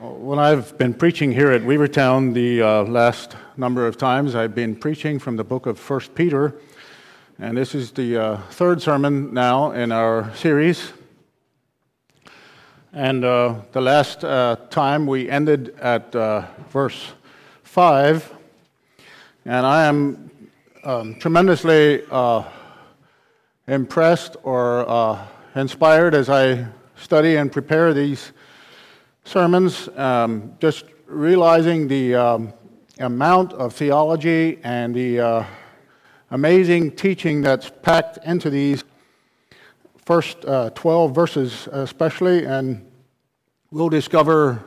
When I've been preaching here at Weavertown the uh, last number of times, I've been preaching from the book of 1 Peter, and this is the uh, third sermon now in our series. And uh, the last uh, time we ended at uh, verse 5, and I am um, tremendously uh, impressed or inspired as I study and prepare these sermons, um, just realizing the um, amount of theology and the uh, amazing teaching that's packed into these first uh, 12 verses, especially, and we'll discover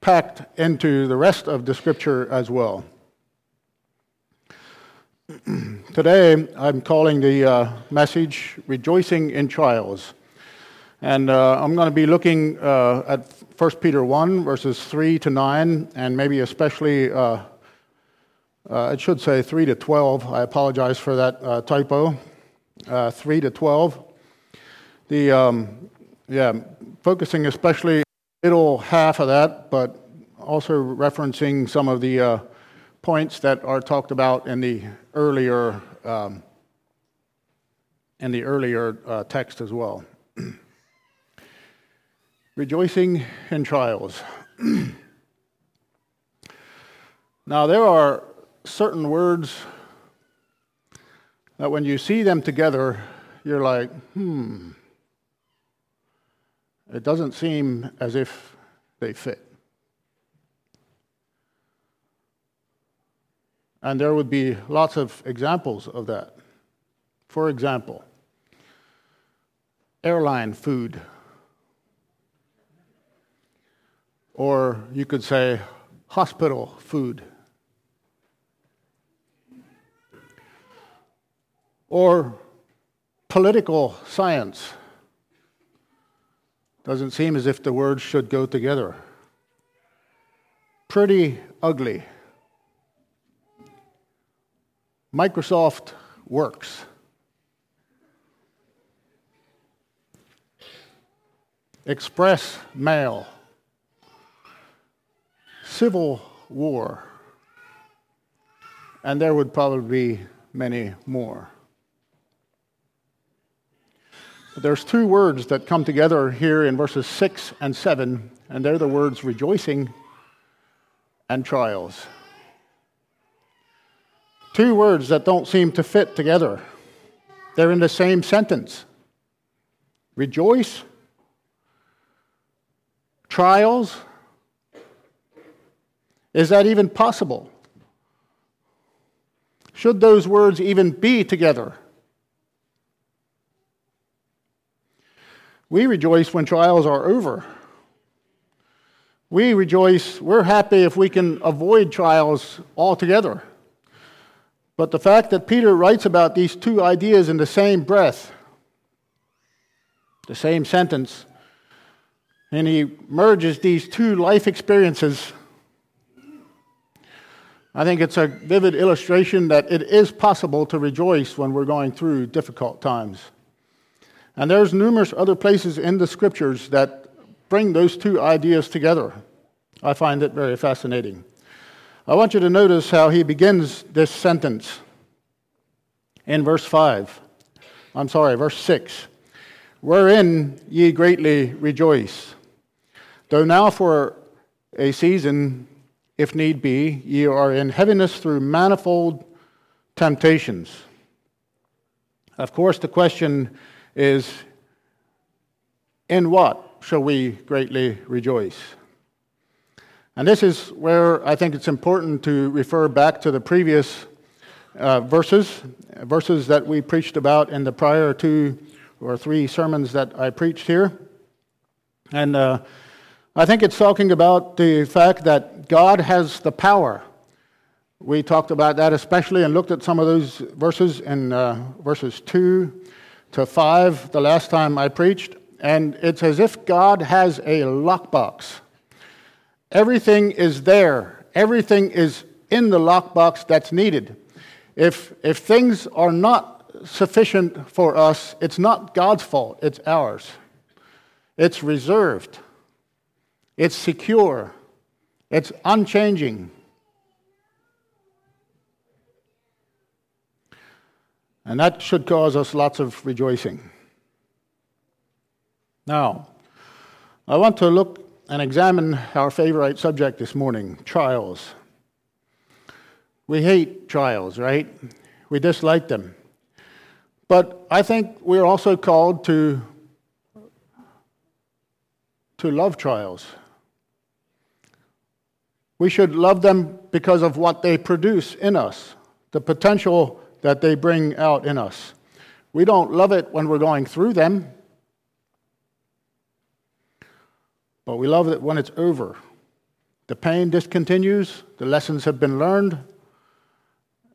packed into the rest of the scripture as well. Today, I'm calling the uh, message Rejoicing in Trials. And uh, I'm going to be looking uh, at 1 Peter 1, verses 3 to 9, and maybe especially, uh, uh, should say 3 to 12. I apologize for that uh, typo. Uh, 3 to 12. The, um, yeah, focusing especially middle half of that, but also referencing some of the points that are talked about in the earlier, um, in the earlier text as well. rejoicing in trials. now, there are certain words that when you see them together, you're like, hmm, it doesn't seem as if they fit. And there would be lots of examples of that. For example, airline food or you could say hospital food. Or political science. Doesn't seem as if the words should go together. Pretty ugly. Microsoft works. Express mail civil war. And there would probably be many more. But there's two words that come together here in verses 6 and 7, and they're the words rejoicing and trials. Two words that don't seem to fit together. They're in the same sentence. Rejoice, trials, is that even possible? Should those words even be together? We rejoice when trials are over. We rejoice, we're happy if we can avoid trials altogether. But the fact that Peter writes about these two ideas in the same breath, the same sentence, and he merges these two life experiences I think it's a vivid illustration that it is possible to rejoice when we're going through difficult times. And there's numerous other places in the scriptures that bring those two ideas together. I find it very fascinating. I want you to notice how he begins this sentence in verse 5. I'm sorry, verse 6. Wherein ye greatly rejoice, though now for a season if need be, ye are in heaviness through manifold temptations. Of course, the question is in what shall we greatly rejoice? And this is where I think it's important to refer back to the previous uh, verses, verses that we preached about in the prior two or three sermons that I preached here. And uh, I think it's talking about the fact that God has the power. We talked about that especially and looked at some of those verses in uh, verses 2 to 5 the last time I preached. And it's as if God has a lockbox. Everything is there, everything is in the lockbox that's needed. If, if things are not sufficient for us, it's not God's fault, it's ours. It's reserved. It's secure. it's unchanging. And that should cause us lots of rejoicing. Now, I want to look and examine our favorite subject this morning trials. We hate trials, right? We dislike them. But I think we're also called to, to love trials. We should love them because of what they produce in us, the potential that they bring out in us. We don't love it when we're going through them, but we love it when it's over. The pain discontinues, the lessons have been learned,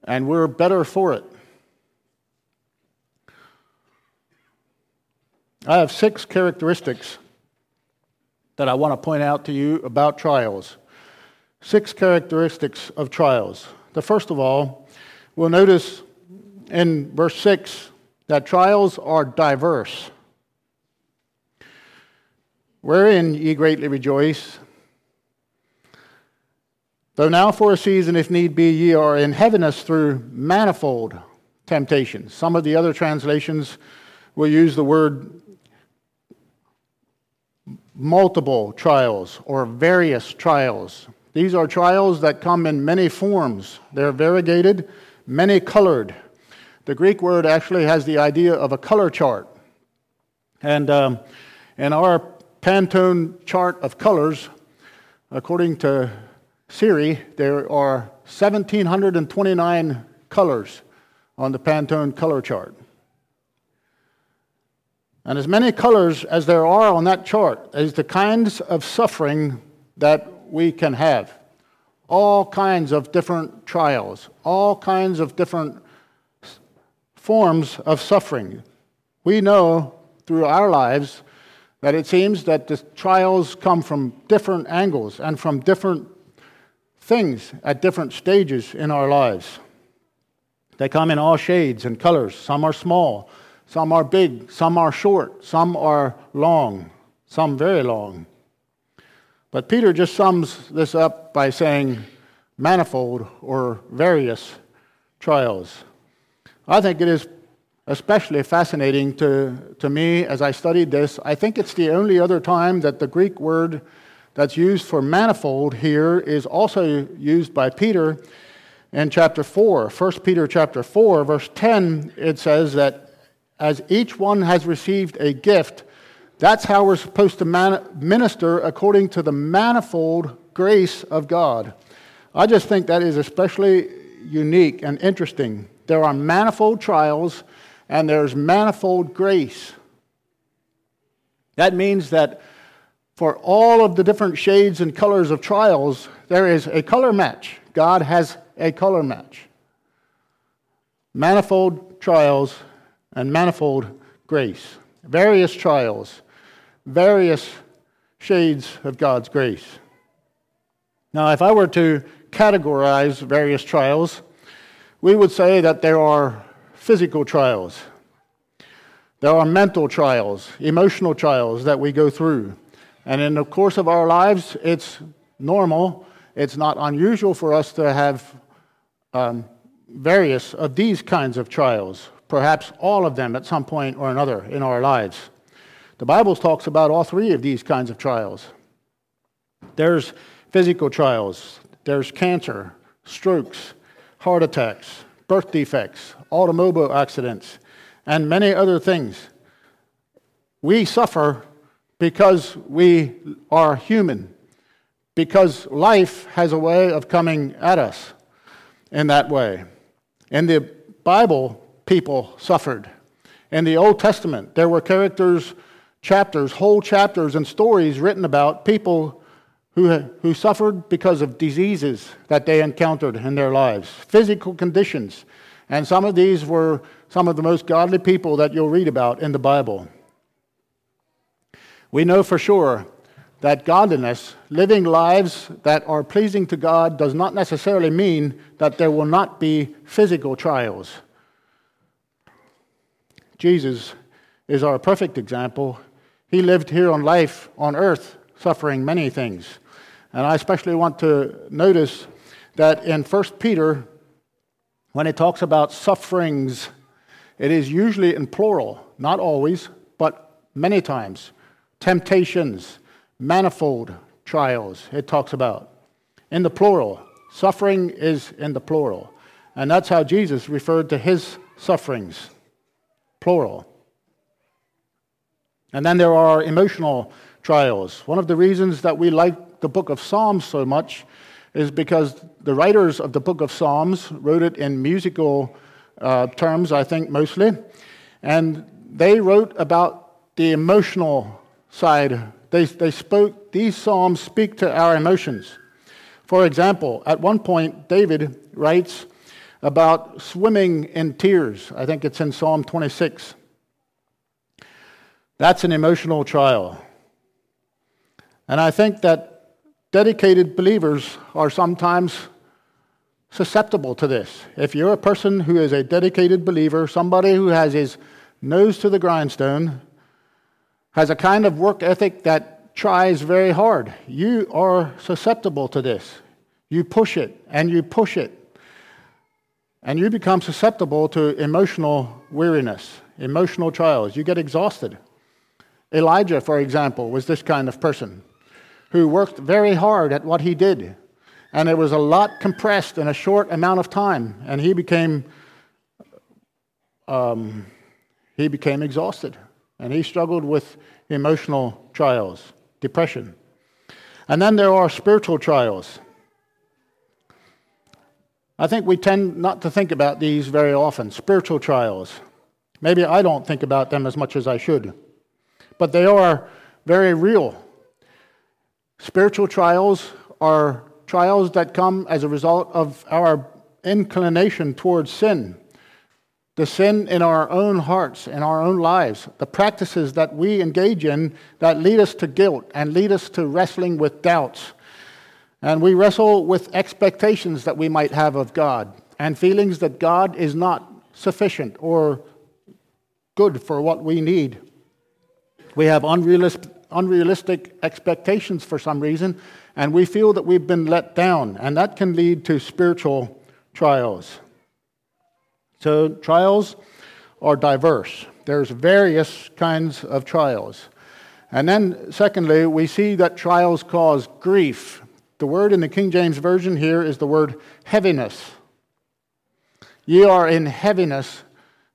and we're better for it. I have six characteristics that I want to point out to you about trials. Six characteristics of trials. The first of all, we'll notice in verse 6 that trials are diverse. Wherein ye greatly rejoice, Though now for a season, if need be, ye are in heaviness through manifold temptations. Some of the other translations will use the word multiple trials or various trials. These are trials that come in many forms. They're variegated, many colored. The Greek word actually has the idea of a color chart. And um, in our Pantone chart of colors, according to Siri, there are 1,729 colors on the Pantone color chart. And as many colors as there are on that chart is the kinds of suffering that we can have. All kinds of different trials, all kinds of different forms of suffering. We know through our lives that it seems that the trials come from different angles and from different things at different stages in our lives. They come in all shades and colors. Some are small, some are big, some are short, some are long, some very long. But Peter just sums this up by saying manifold or various trials. I think it is especially fascinating to, to me as I studied this. I think it's the only other time that the Greek word that's used for manifold here is also used by Peter in chapter 4. 1 Peter chapter 4, verse 10, it says that as each one has received a gift, that's how we're supposed to minister according to the manifold grace of God. I just think that is especially unique and interesting. There are manifold trials and there's manifold grace. That means that for all of the different shades and colors of trials, there is a color match. God has a color match. Manifold trials and manifold grace. Various trials, various shades of God's grace. Now, if I were to categorize various trials, we would say that there are physical trials, there are mental trials, emotional trials that we go through. And in the course of our lives, it's normal, it's not unusual for us to have um, various of these kinds of trials, perhaps all of them at some point or another in our lives. The Bible talks about all three of these kinds of trials. There's physical trials, there's cancer, strokes, heart attacks, birth defects, automobile accidents, and many other things. We suffer because we are human, because life has a way of coming at us in that way. In the Bible, people suffered. In the Old Testament, there were characters, chapters, whole chapters, and stories written about people who, who suffered because of diseases that they encountered in their lives, physical conditions. And some of these were some of the most godly people that you'll read about in the Bible. We know for sure that godliness, living lives that are pleasing to God, does not necessarily mean that there will not be physical trials. Jesus is our perfect example. He lived here on life on earth, suffering many things. And I especially want to notice that in 1 Peter, when it talks about sufferings, it is usually in plural, not always, but many times. Temptations, manifold trials, it talks about. In the plural, suffering is in the plural. And that's how Jesus referred to his sufferings, plural. And then there are emotional trials. One of the reasons that we like the book of Psalms so much is because the writers of the book of Psalms wrote it in musical uh, terms, I think, mostly. And they wrote about the emotional side. They, they spoke, these Psalms speak to our emotions. For example, at one point, David writes about swimming in tears. I think it's in Psalm 26. That's an emotional trial. And I think that dedicated believers are sometimes susceptible to this. If you're a person who is a dedicated believer, somebody who has his nose to the grindstone, has a kind of work ethic that tries very hard, you are susceptible to this. You push it and you push it. And you become susceptible to emotional weariness, emotional trials. You get exhausted. Elijah, for example, was this kind of person who worked very hard at what he did. And it was a lot compressed in a short amount of time. And he became, um, he became exhausted. And he struggled with emotional trials, depression. And then there are spiritual trials. I think we tend not to think about these very often spiritual trials. Maybe I don't think about them as much as I should. But they are very real. Spiritual trials are trials that come as a result of our inclination towards sin. The sin in our own hearts, in our own lives, the practices that we engage in that lead us to guilt and lead us to wrestling with doubts. And we wrestle with expectations that we might have of God and feelings that God is not sufficient or good for what we need. We have unrealistic, expectations for some reason, and we feel that we've been let down, and that can lead to spiritual trials. So, trials are diverse. There's various kinds of trials. And then, secondly, we see that trials cause grief. The word in the King James Version here is the word heaviness. Ye are in heaviness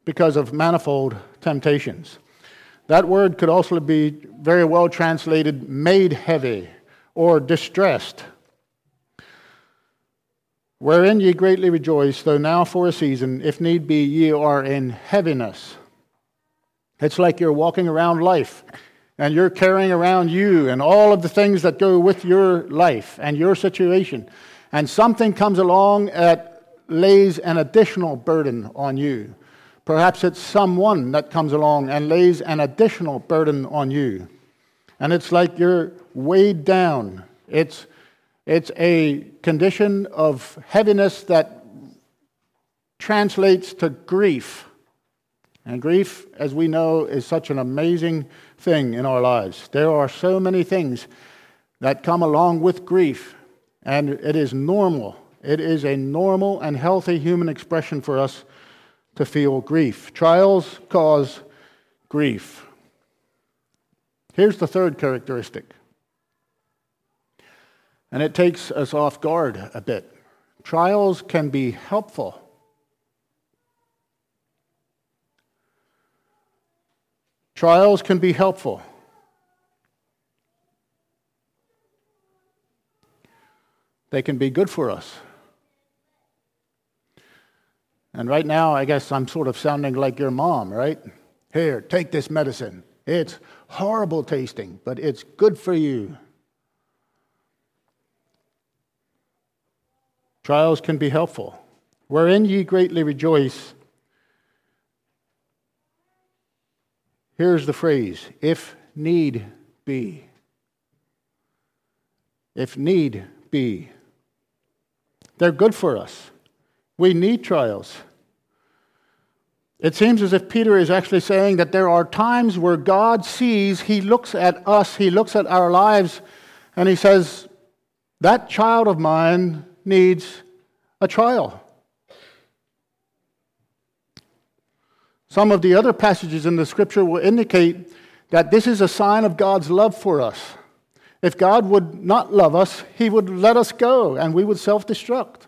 because of manifold temptations. That word could also be very well translated made heavy or distressed. Wherein ye greatly rejoice, though now for a season, if need be, ye are in heaviness. It's like you're walking around life and you're carrying around you and all of the things that go with your life and your situation. And something comes along that lays an additional burden on you. Perhaps it's someone that comes along and lays an additional burden on you. And it's like you're weighed down. It's, it's a condition of heaviness that translates to grief. And grief, as we know, is such an amazing thing in our lives. There are so many things that come along with grief, and it is normal. It is a normal and healthy human expression for us to feel grief. Trials cause grief. Here's the third characteristic, and it takes us off guard a bit. Trials can be helpful. Trials can be helpful. They can be good for us. And right now, I guess I'm sort of sounding like your mom, right? Here, take this medicine. It's horrible tasting, but it's good for you. Trials can be helpful. Wherein ye greatly rejoice. Here's the phrase if need be. If need be. They're good for us. We need trials. It seems as if Peter is actually saying that there are times where God sees, He looks at us, He looks at our lives, and He says, that child of mine needs a trial. Some of the other passages in the scripture will indicate that this is a sign of God's love for us. If God would not love us, He would let us go and we would self destruct.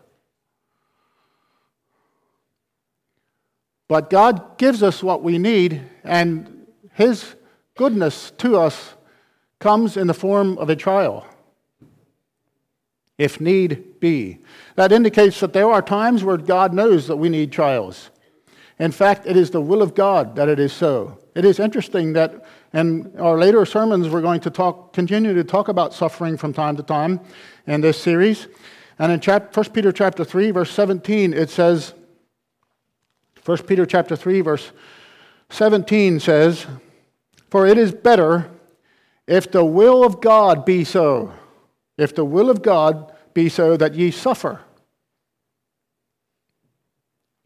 But God gives us what we need, and His goodness to us comes in the form of a trial, if need be. That indicates that there are times where God knows that we need trials. In fact, it is the will of God that it is so. It is interesting that in our later sermons we're going to talk, continue to talk about suffering from time to time in this series. And in chap- 1 Peter chapter 3, verse 17, it says, 1 Peter chapter 3 verse 17 says, "For it is better if the will of God be so, if the will of God be so that ye suffer."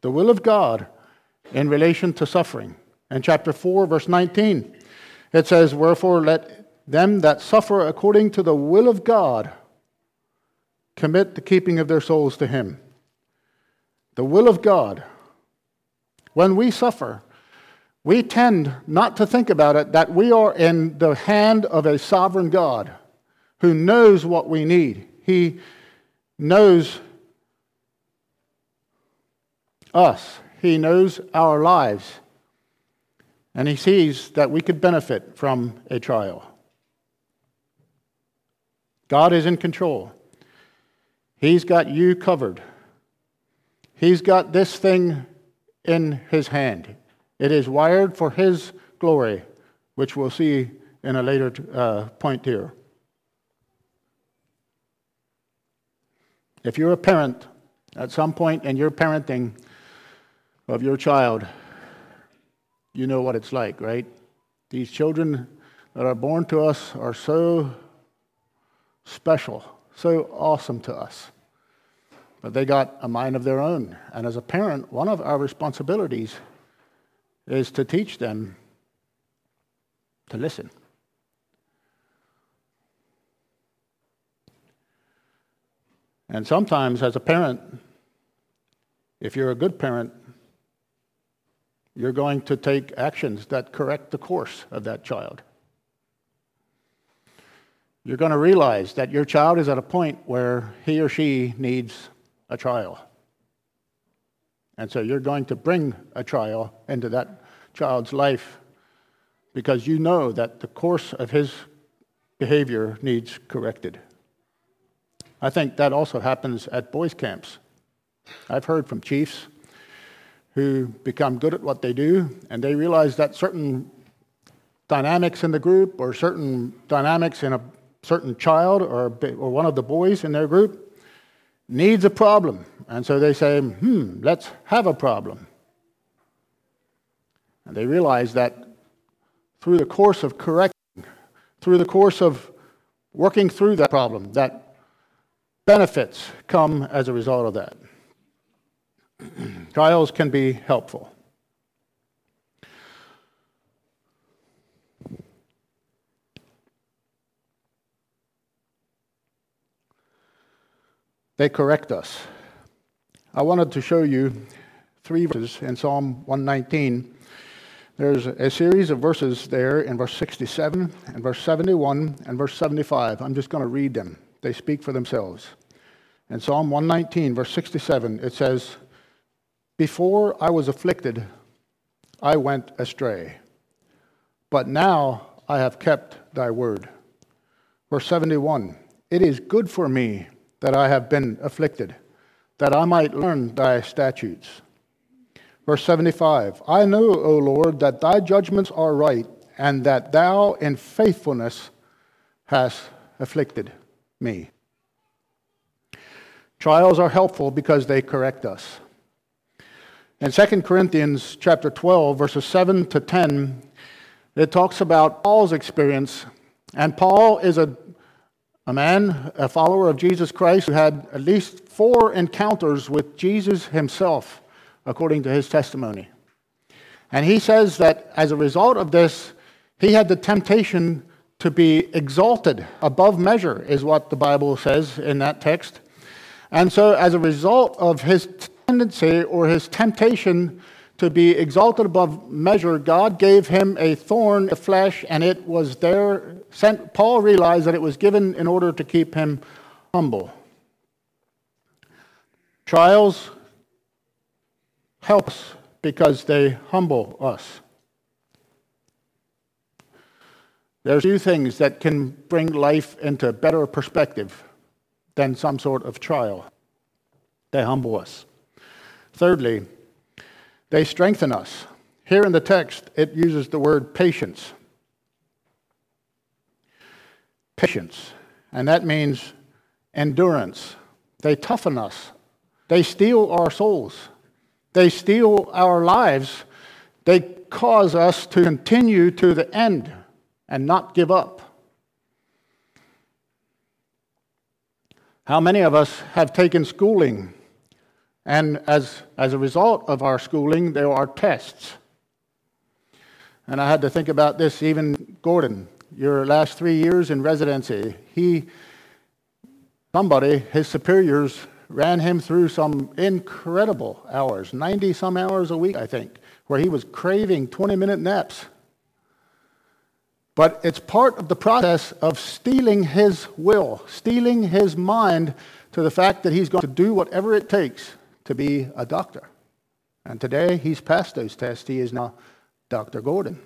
The will of God in relation to suffering. In chapter 4 verse 19, it says, "Wherefore let them that suffer according to the will of God commit the keeping of their souls to him." The will of God when we suffer, we tend not to think about it that we are in the hand of a sovereign God who knows what we need. He knows us, He knows our lives, and He sees that we could benefit from a trial. God is in control. He's got you covered. He's got this thing in his hand. It is wired for his glory, which we'll see in a later uh, point here. If you're a parent, at some point in your parenting of your child, you know what it's like, right? These children that are born to us are so special, so awesome to us but they got a mind of their own. And as a parent, one of our responsibilities is to teach them to listen. And sometimes, as a parent, if you're a good parent, you're going to take actions that correct the course of that child. You're going to realize that your child is at a point where he or she needs a trial. And so you're going to bring a trial into that child's life because you know that the course of his behavior needs corrected. I think that also happens at boys' camps. I've heard from chiefs who become good at what they do, and they realize that certain dynamics in the group or certain dynamics in a certain child or, or one of the boys in their group needs a problem. And so they say, hmm, let's have a problem. And they realize that through the course of correcting, through the course of working through that problem, that benefits come as a result of that. Trials can be helpful. they correct us. I wanted to show you three verses in Psalm 119. There's a series of verses there in verse 67 and verse 71 and verse 75. I'm just going to read them. They speak for themselves. In Psalm 119, verse 67, it says, Before I was afflicted, I went astray, but now I have kept thy word. Verse 71, It is good for me that I have been afflicted, that I might learn thy statutes. Verse 75 I know, O Lord, that thy judgments are right, and that thou in faithfulness hast afflicted me. Trials are helpful because they correct us. In 2 Corinthians chapter 12, verses 7 to 10, it talks about Paul's experience. And Paul is a a man, a follower of Jesus Christ, who had at least four encounters with Jesus himself, according to his testimony. And he says that as a result of this, he had the temptation to be exalted above measure, is what the Bible says in that text. And so, as a result of his tendency or his temptation to be exalted above measure, God gave him a thorn in the flesh, and it was there. Sent, Paul realized that it was given in order to keep him humble. Trials help us because they humble us. There's few things that can bring life into better perspective than some sort of trial. They humble us. Thirdly, they strengthen us. Here in the text, it uses the word patience. Patience. And that means endurance. They toughen us. They steel our souls. They steel our lives. They cause us to continue to the end and not give up. How many of us have taken schooling, and as, as a result of our schooling, there are tests? And I had to think about this, even Gordon, your last three years in residency, he, somebody, his superiors, ran him through some incredible hours, 90 some hours a week, I think, where he was craving 20 minute naps. But it's part of the process of steeling his will, steeling his mind to the fact that he's going to do whatever it takes to be a doctor. And today he's passed those tests. He is now Dr. Gordon.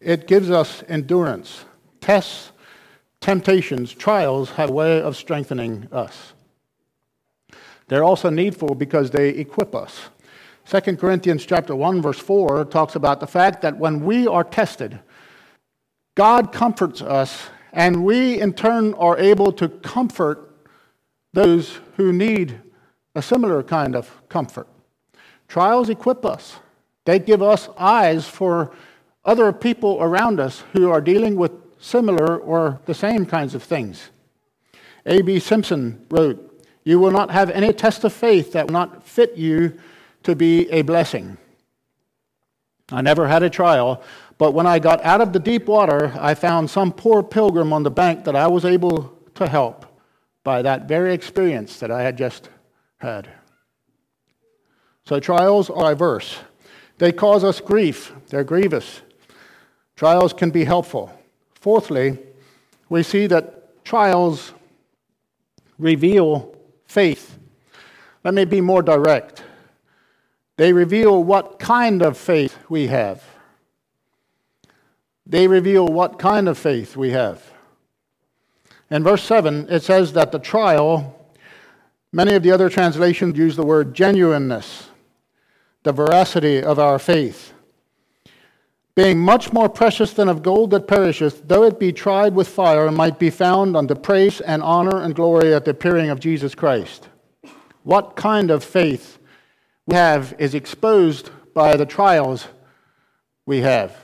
It gives us endurance. Tests, temptations, trials have a way of strengthening us. They're also needful because they equip us. 2 Corinthians chapter 1 verse 4 talks about the fact that when we are tested, God comforts us and we in turn are able to comfort those who need a similar kind of comfort. Trials equip us. They give us eyes for other people around us who are dealing with similar or the same kinds of things. A.B. Simpson wrote, You will not have any test of faith that will not fit you to be a blessing. I never had a trial, but when I got out of the deep water, I found some poor pilgrim on the bank that I was able to help by that very experience that I had just had. So trials are diverse. They cause us grief, they're grievous. Trials can be helpful. Fourthly, we see that trials reveal faith. Let me be more direct. They reveal what kind of faith we have. They reveal what kind of faith we have. In verse 7, it says that the trial, many of the other translations use the word genuineness, the veracity of our faith. Being much more precious than of gold that perisheth, though it be tried with fire, might be found unto praise and honor and glory at the appearing of Jesus Christ. What kind of faith we have is exposed by the trials we have.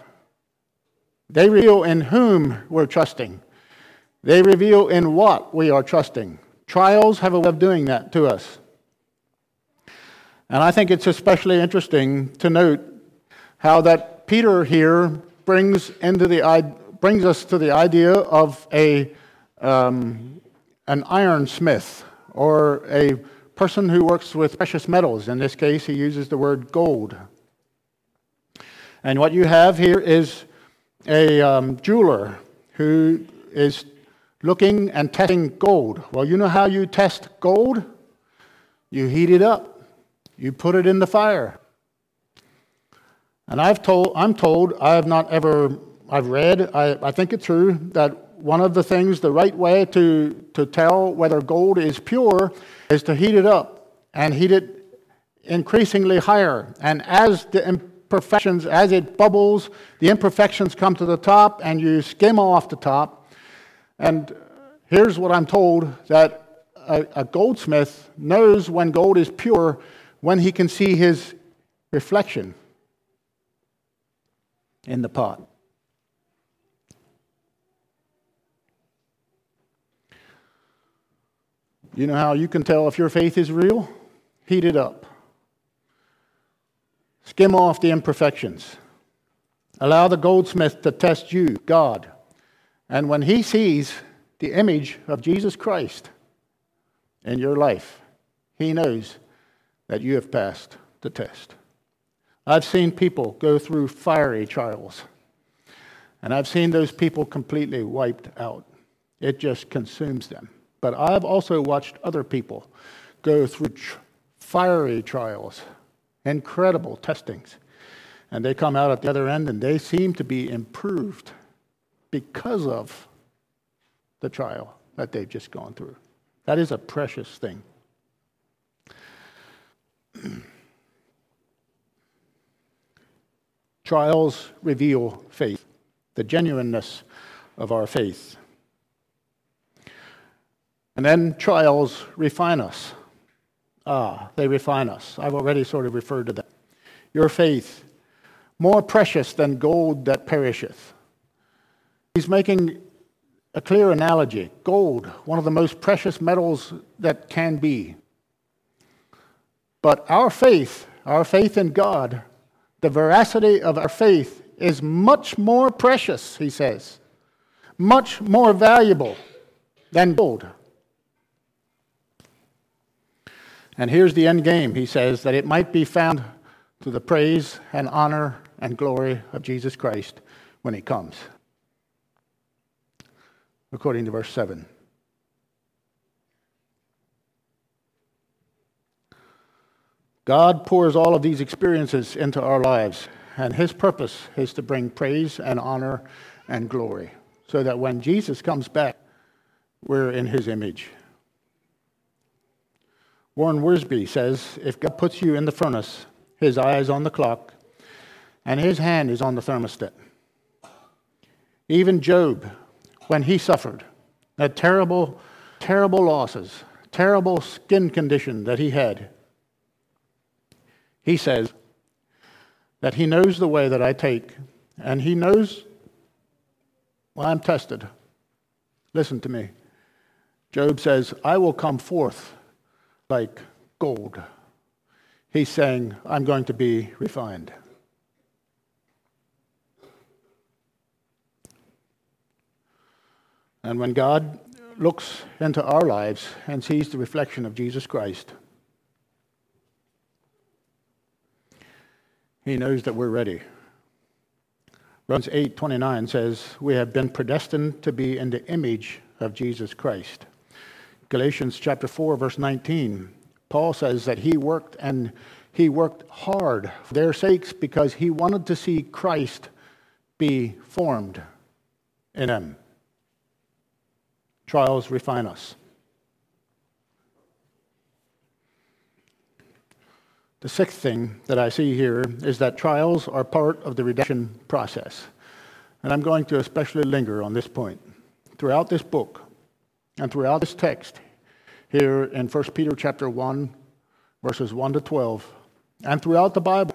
They reveal in whom we're trusting. They reveal in what we are trusting. Trials have a way of doing that to us. And I think it's especially interesting to note how that Peter here brings, into the, brings us to the idea of a, um, an ironsmith or a person who works with precious metals. In this case, he uses the word gold. And what you have here is a um, jeweler who is looking and testing gold. Well, you know how you test gold? You heat it up, you put it in the fire. And I've told, I'm told, I have not ever, I've read, I, I think it's true, that one of the things, the right way to, to tell whether gold is pure is to heat it up and heat it increasingly higher. And as the imperfections, as it bubbles, the imperfections come to the top and you skim off the top. And here's what I'm told that a, a goldsmith knows when gold is pure when he can see his reflection in the pot. You know how you can tell if your faith is real? Heat it up. Skim off the imperfections. Allow the goldsmith to test you, God. And when he sees the image of Jesus Christ in your life, he knows that you have passed the test. I've seen people go through fiery trials, and I've seen those people completely wiped out. It just consumes them. But I've also watched other people go through fiery trials, incredible testings, and they come out at the other end and they seem to be improved because of the trial that they've just gone through. That is a precious thing. Trials reveal faith, the genuineness of our faith. And then trials refine us. Ah, they refine us. I've already sort of referred to that. Your faith, more precious than gold that perisheth. He's making a clear analogy. Gold, one of the most precious metals that can be. But our faith, our faith in God, the veracity of our faith is much more precious, he says, much more valuable than gold. And here's the end game, he says, that it might be found to the praise and honor and glory of Jesus Christ when he comes. According to verse 7. God pours all of these experiences into our lives, and his purpose is to bring praise and honor and glory, so that when Jesus comes back, we're in his image. Warren Wiersbe says if God puts you in the furnace, his eye is on the clock and his hand is on the thermostat. Even Job, when he suffered that terrible, terrible losses, terrible skin condition that he had, he says that he knows the way that I take and he knows when I'm tested. Listen to me. Job says, I will come forth like gold. He's saying, I'm going to be refined. And when God looks into our lives and sees the reflection of Jesus Christ, he knows that we're ready. Romans 8:29 says, "We have been predestined to be in the image of Jesus Christ." Galatians chapter 4 verse 19, Paul says that he worked and he worked hard for their sakes because he wanted to see Christ be formed in them. Trials refine us. The sixth thing that I see here is that trials are part of the redemption process. And I'm going to especially linger on this point. Throughout this book, and throughout this text, here in 1 Peter chapter 1, verses 1 to 12, and throughout the Bible,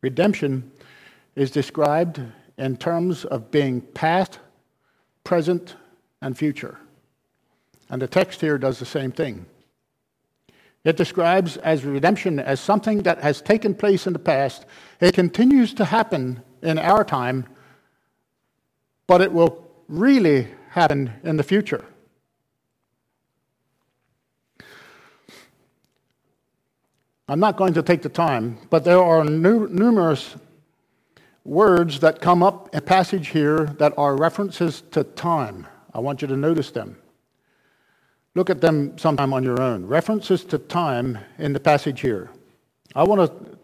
redemption is described in terms of being past, present, and future. And the text here does the same thing. It describes as redemption as something that has taken place in the past. It continues to happen in our time, but it will really happen in the future. I'm not going to take the time, but there are nu- numerous words that come up in passage here that are references to time. I want you to notice them. Look at them sometime on your own. References to time in the passage here. I want to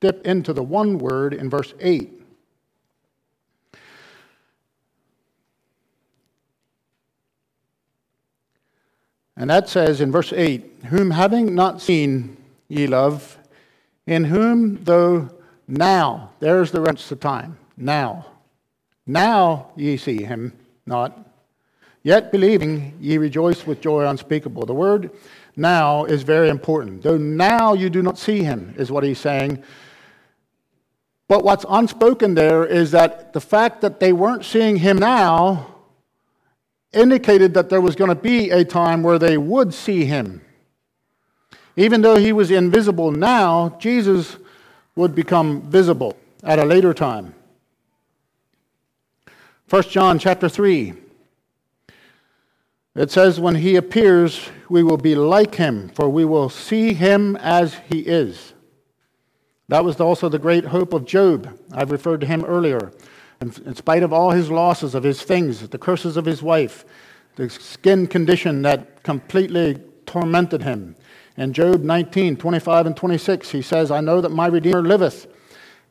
dip into the one word in verse 8 And that says in verse 8, Whom having not seen ye love, in whom though now, there's the reference to time, now, now ye see him not, yet believing ye rejoice with joy unspeakable. The word now is very important. Though now you do not see him, is what he's saying. But what's unspoken there is that the fact that they weren't seeing him now indicated that there was going to be a time where they would see him. Even though he was invisible now, Jesus would become visible. at a later time. 1 John chapter 3. It says, When he appears, we will be like him, for we will see him as he is. That was also the great hope of Job. I've referred to him earlier. In spite of all his losses of his things, the curses of his wife, the skin condition that completely tormented him. In Job 19, 25 and 26, he says, I know that my Redeemer liveth,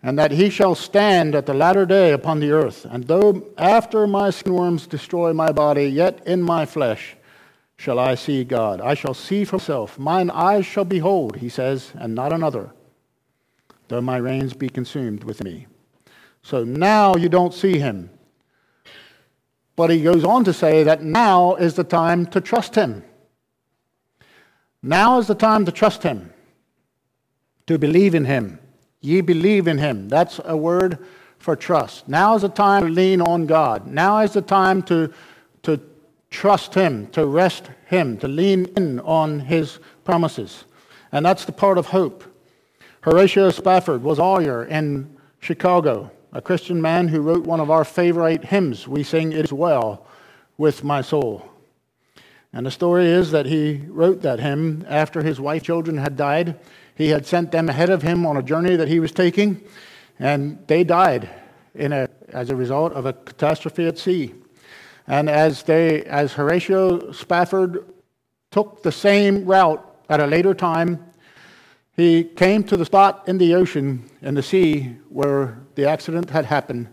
and that he shall stand at the latter day upon the earth. And though after my skin worms destroy my body, yet in my flesh shall I see God. I shall see for myself. Mine eyes shall behold, he says, and not another though my reins be consumed with me. So now you don't see him. But he goes on to say that now is the time to trust him. Now is the time to trust him, to believe in him. Ye believe in him. That's a word for trust. Now is the time to lean on God. Now is the time to, to trust him, to rest him, to lean in on his promises. And that's the part of hope. Horatio Spafford was a lawyer in Chicago, a Christian man who wrote one of our favorite hymns. We sing It Is Well with My Soul. And the story is that he wrote that hymn after his wife children had died. He had sent them ahead of him on a journey that he was taking, and they died in a, as a result of a catastrophe at sea. And as, they, as Horatio Spafford took the same route at a later time, he came to the spot in the ocean, in the sea, where the accident had happened,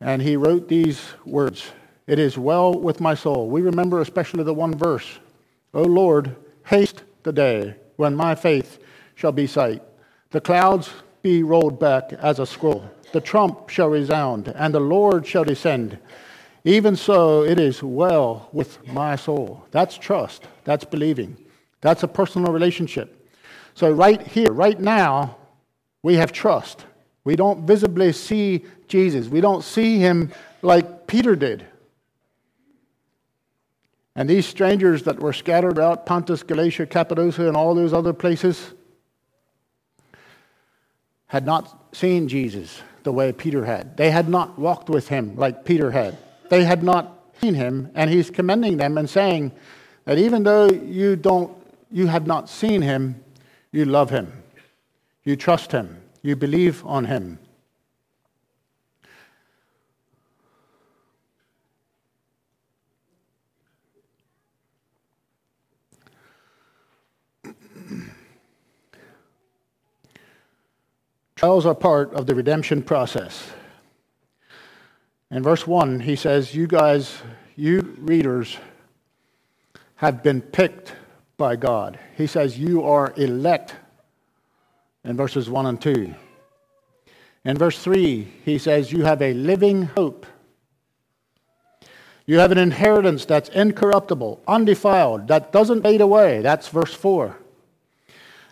and he wrote these words It is well with my soul. We remember especially the one verse O Lord, haste the day when my faith shall be sight. The clouds be rolled back as a scroll. The trump shall resound, and the Lord shall descend. Even so, it is well with my soul. That's trust. That's believing. That's a personal relationship. So, right here, right now, we have trust. We don't visibly see Jesus, we don't see him like Peter did. And these strangers that were scattered out Pontus, Galatia, Cappadocia, and all those other places had not seen Jesus the way Peter had. They had not walked with him like Peter had. They had not seen him, and he's commending them and saying that even though you don't you have not seen him, you love him. You trust him. You believe on him. Trials are part of the redemption process. In verse 1, he says, You guys, you readers, have been picked by God. He says, You are elect in verses 1 and 2. In verse 3, he says, You have a living hope. You have an inheritance that's incorruptible, undefiled, that doesn't fade away. That's verse 4.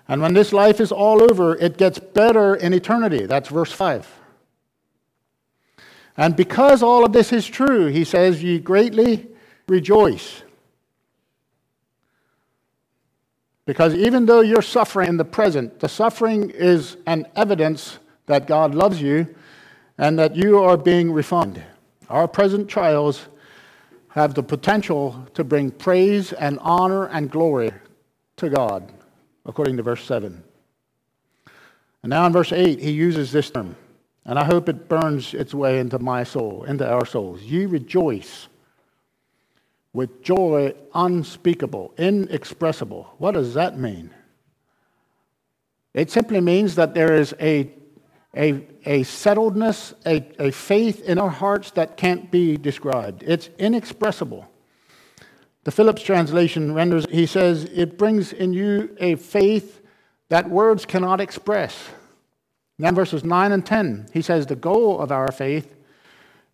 And when this life is all over, it gets better in eternity. That's verse 5. And because all of this is true, he says, Ye greatly rejoice. Because even though you're suffering in the present, the suffering is an evidence that God loves you and that you are being refined. Our present trials have the potential to bring praise and honor and glory to God, according to verse 7. And now in verse 8, he uses this term, and I hope it burns its way into my soul, into our souls. You rejoice with joy unspeakable, inexpressible. What does that mean? It simply means that there is a, a, a settledness, a, a faith in our hearts that can't be described. It's inexpressible. The Phillips translation renders, he says, it brings in you a faith that words cannot express. Then verses 9 and 10, he says, the goal of our faith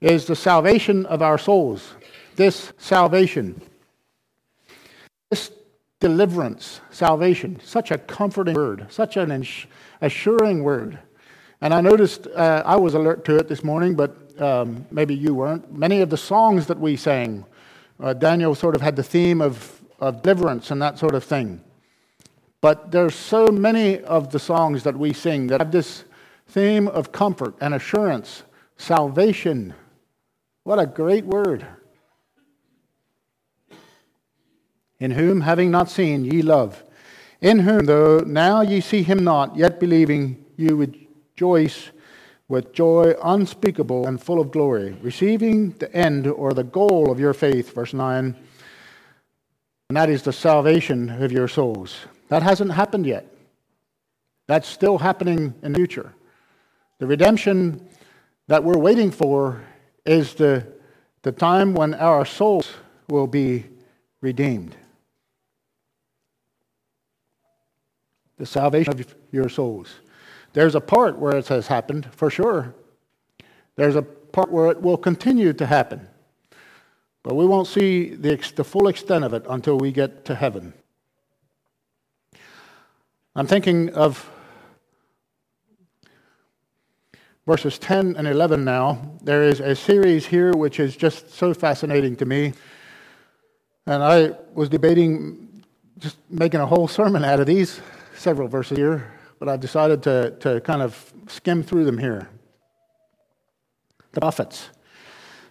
is the salvation of our souls this salvation, this deliverance, salvation, such a comforting word, such an assuring word. And I noticed, uh, I was alert to it this morning, but um, maybe you weren't. Many of the songs that we sang, uh, Daniel sort of had the theme of, of deliverance and that sort of thing. But there's so many of the songs that we sing that have this, theme of comfort and assurance, salvation. What a great word. In whom, having not seen, ye love. In whom, though now ye see him not, yet believing, you rejoice with joy unspeakable and full of glory, receiving the end or the goal of your faith, verse 9, and that is the salvation of your souls. That hasn't happened yet. That's still happening in the future. The redemption that we're waiting for is the, the time when our souls will be redeemed. The salvation of your souls. There's a part where it has happened, for sure. There's a part where it will continue to happen. But we won't see the, the full extent of it until we get to heaven. I'm thinking of verses 10 and 11 now. There is a series here which is just so fascinating to me. And I was debating just making a whole sermon out of these several verses here, but I've decided to, to kind of skim through them here. The prophets.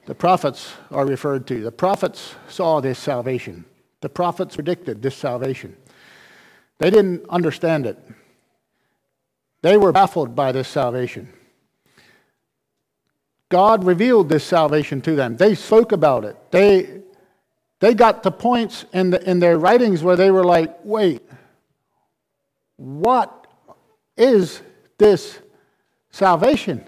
The prophets are referred to. The prophets saw this salvation. The prophets predicted this salvation. They didn't understand it. They were baffled by this salvation. God revealed this salvation to them. They spoke about it. They, they got to points in, the, in their writings where they were like, wait, what is this salvation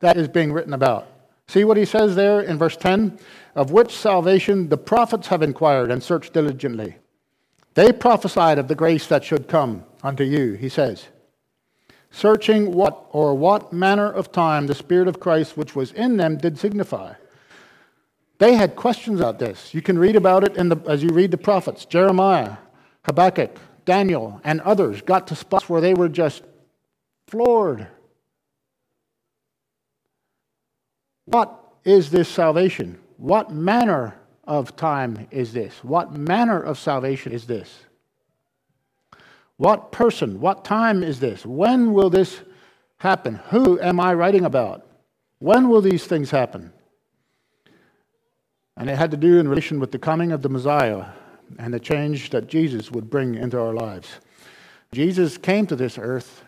that is being written about? See what he says there in verse 10? Of which salvation the prophets have inquired and searched diligently. They prophesied of the grace that should come unto you, he says. Searching what or what manner of time the Spirit of Christ which was in them did signify. They had questions about this. You can read about it in the, as you read the prophets. Jeremiah, Habakkuk, Daniel, and others got to spots where they were just floored What is this salvation? What manner of time is this? What manner of salvation is this? What person, what time is this? When will this happen? Who am I writing about? When will these things happen? And it had to do in relation with the coming of the Messiah and the change that Jesus would bring into our lives. Jesus came to this earth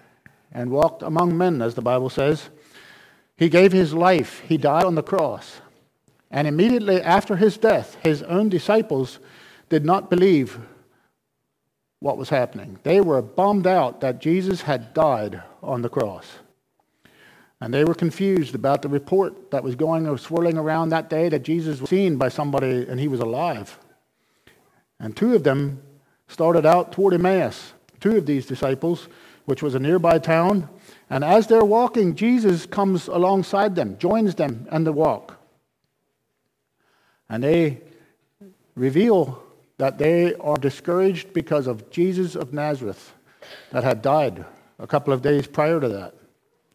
and walked among men, as the Bible says. He gave his life, he died on the cross. And immediately after his death, his own disciples did not believe what was happening. They were bummed out that Jesus had died on the cross. And they were confused about the report that was going or swirling around that day that Jesus was seen by somebody and he was alive. And two of them started out toward Emmaus, two of these disciples, which was a nearby town, and as they're walking, Jesus comes alongside them, joins them in the walk. And they reveal that they are discouraged because of Jesus of Nazareth that had died a couple of days prior to that.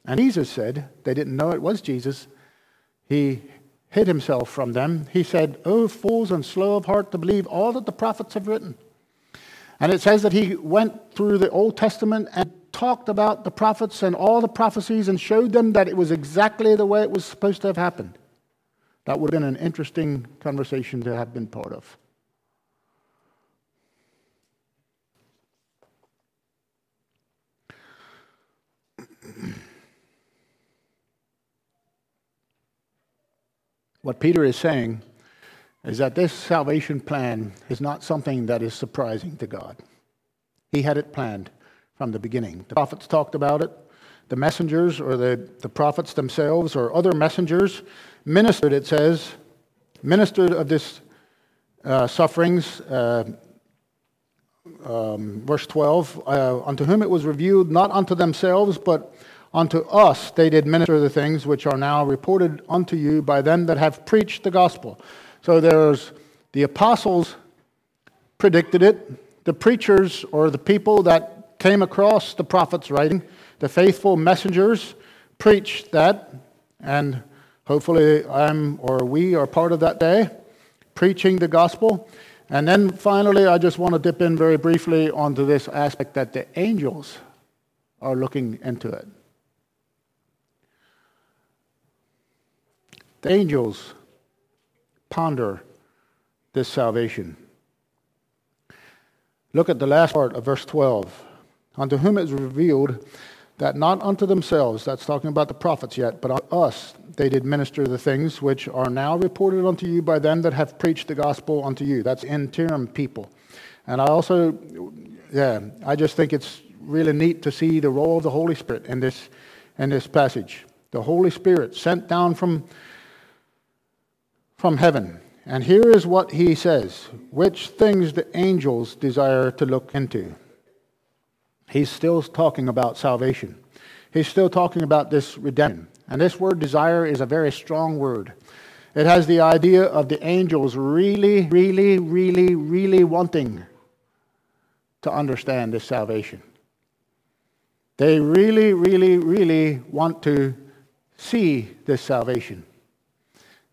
And Jesus said, they didn't know it was Jesus. He hid himself from them. He said, Oh, fools and slow of heart to believe all that the prophets have written. And it says that he went through the Old Testament and talked about the prophets and all the prophecies and showed them that it was exactly the way it was supposed to have happened. That would have been an interesting conversation to have been part of. What Peter is saying is that this salvation plan is not something that is surprising to God. He had it planned from the beginning. The prophets talked about it. The messengers or the, the prophets themselves or other messengers ministered, it says, ministered of this uh, sufferings. Uh, um, verse 12, uh, unto whom it was revealed, not unto themselves, but unto us they did minister the things which are now reported unto you by them that have preached the gospel. So there's the apostles predicted it, the preachers or the people that came across the prophet's writing. The faithful messengers preached that, and hopefully I'm or we are part of that day, preaching the gospel. And then finally, I just want to dip in very briefly onto this aspect that the angels are looking into it. The angels ponder this salvation. Look at the last part of verse 12. Unto whom it is revealed that not unto themselves, that's talking about the prophets yet, but unto us they did minister the things which are now reported unto you by them that have preached the gospel unto you. That's interim people. And I also, yeah, I just think it's really neat to see the role of the Holy Spirit in this, in this passage. The Holy Spirit sent down from, from heaven. And here is what he says which things the angels desire to look into. He's still talking about salvation. He's still talking about this redemption. And this word desire is a very strong word. It has the idea of the angels really, really, really, really wanting to understand this salvation. They really, really, really want to see this salvation.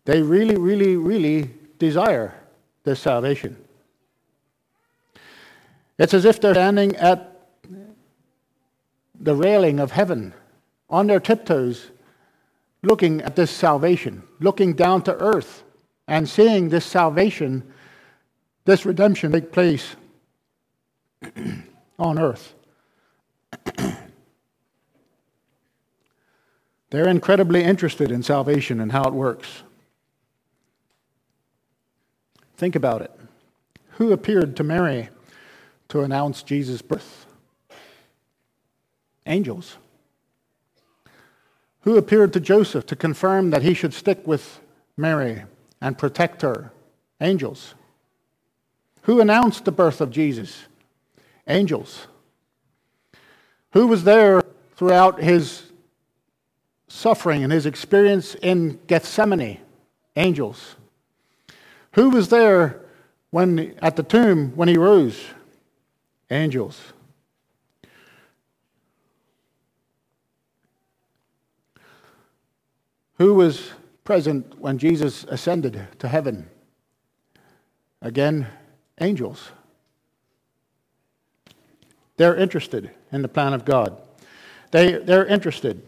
They really, really, really desire this salvation. It's as if they're standing at the railing of heaven on their tiptoes, looking at this salvation, looking down to earth and seeing this salvation, this redemption take place on earth. They're incredibly interested in salvation and how it works. Think about it. Who appeared to Mary to announce Jesus' birth? Angels. Who appeared to Joseph to confirm that he should stick with Mary and protect her? Angels. Who announced the birth of Jesus? Angels. Who was there throughout his suffering and his experience in Gethsemane? Angels. Who was there when at the tomb when he rose? Angels. Who was present when Jesus ascended to heaven? Again, angels. They're interested in the plan of God. They, they're interested.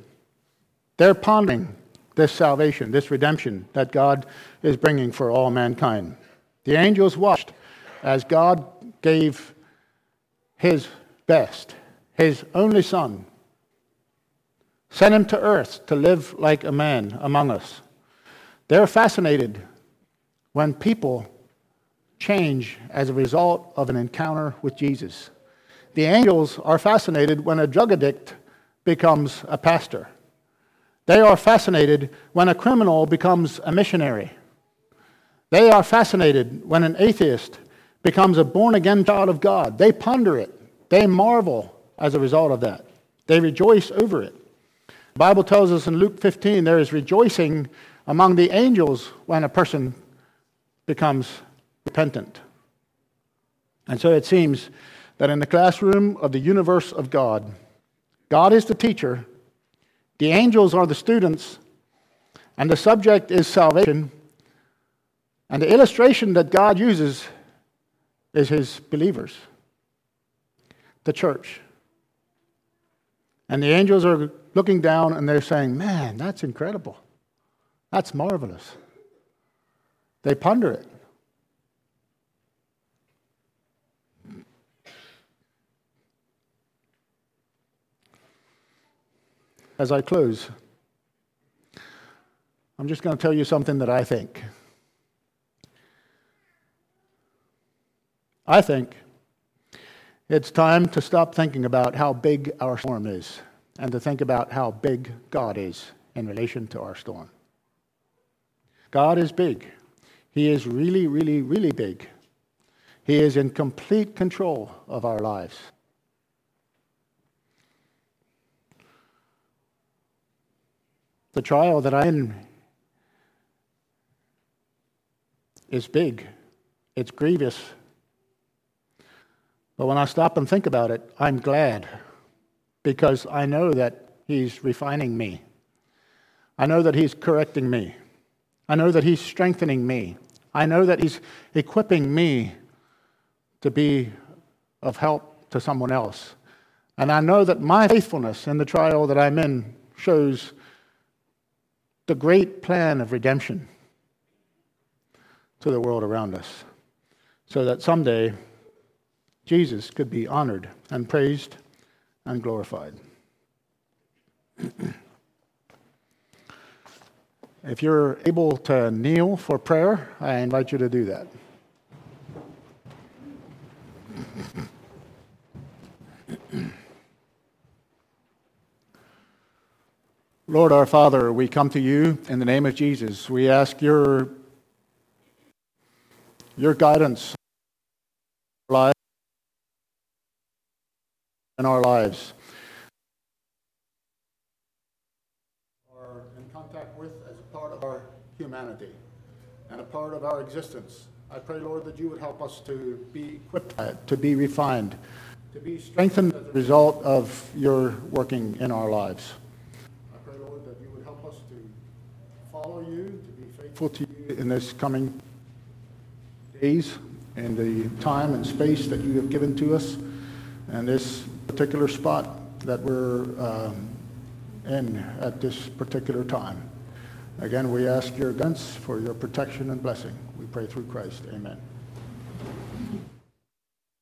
They're pondering this salvation, this redemption that God is bringing for all mankind. The angels watched as God gave his best, his only son, sent him to earth to live like a man among us. They're fascinated when people change as a result of an encounter with Jesus. The angels are fascinated when a drug addict becomes a pastor. They are fascinated when a criminal becomes a missionary. They are fascinated when an atheist becomes a born again child of God. They ponder it. They marvel as a result of that. They rejoice over it. The Bible tells us in Luke 15 there is rejoicing among the angels when a person becomes repentant. And so it seems that in the classroom of the universe of God, God is the teacher, the angels are the students, and the subject is salvation. And the illustration that God uses is his believers, the church. And the angels are looking down and they're saying, Man, that's incredible. That's marvelous. They ponder it. As I close, I'm just going to tell you something that I think. I think it's time to stop thinking about how big our storm is and to think about how big God is in relation to our storm. God is big. He is really, really, really big. He is in complete control of our lives. The trial that I'm in is big, it's grievous. But when I stop and think about it, I'm glad because I know that He's refining me. I know that He's correcting me. I know that He's strengthening me. I know that He's equipping me to be of help to someone else. And I know that my faithfulness in the trial that I'm in shows the great plan of redemption to the world around us so that someday Jesus could be honored and praised and glorified. if you're able to kneel for prayer, I invite you to do that. Lord our Father, we come to you in the name of Jesus. We ask your, your guidance in our lives. Are in contact with as a part of our humanity and a part of our existence. I pray, Lord, that you would help us to be equipped, to be refined, to be strengthened as a result of your working in our lives. You, to be faithful to you in this coming days and the time and space that you have given to us and this particular spot that we're um, in at this particular time. Again, we ask your guidance for your protection and blessing. We pray through Christ. Amen.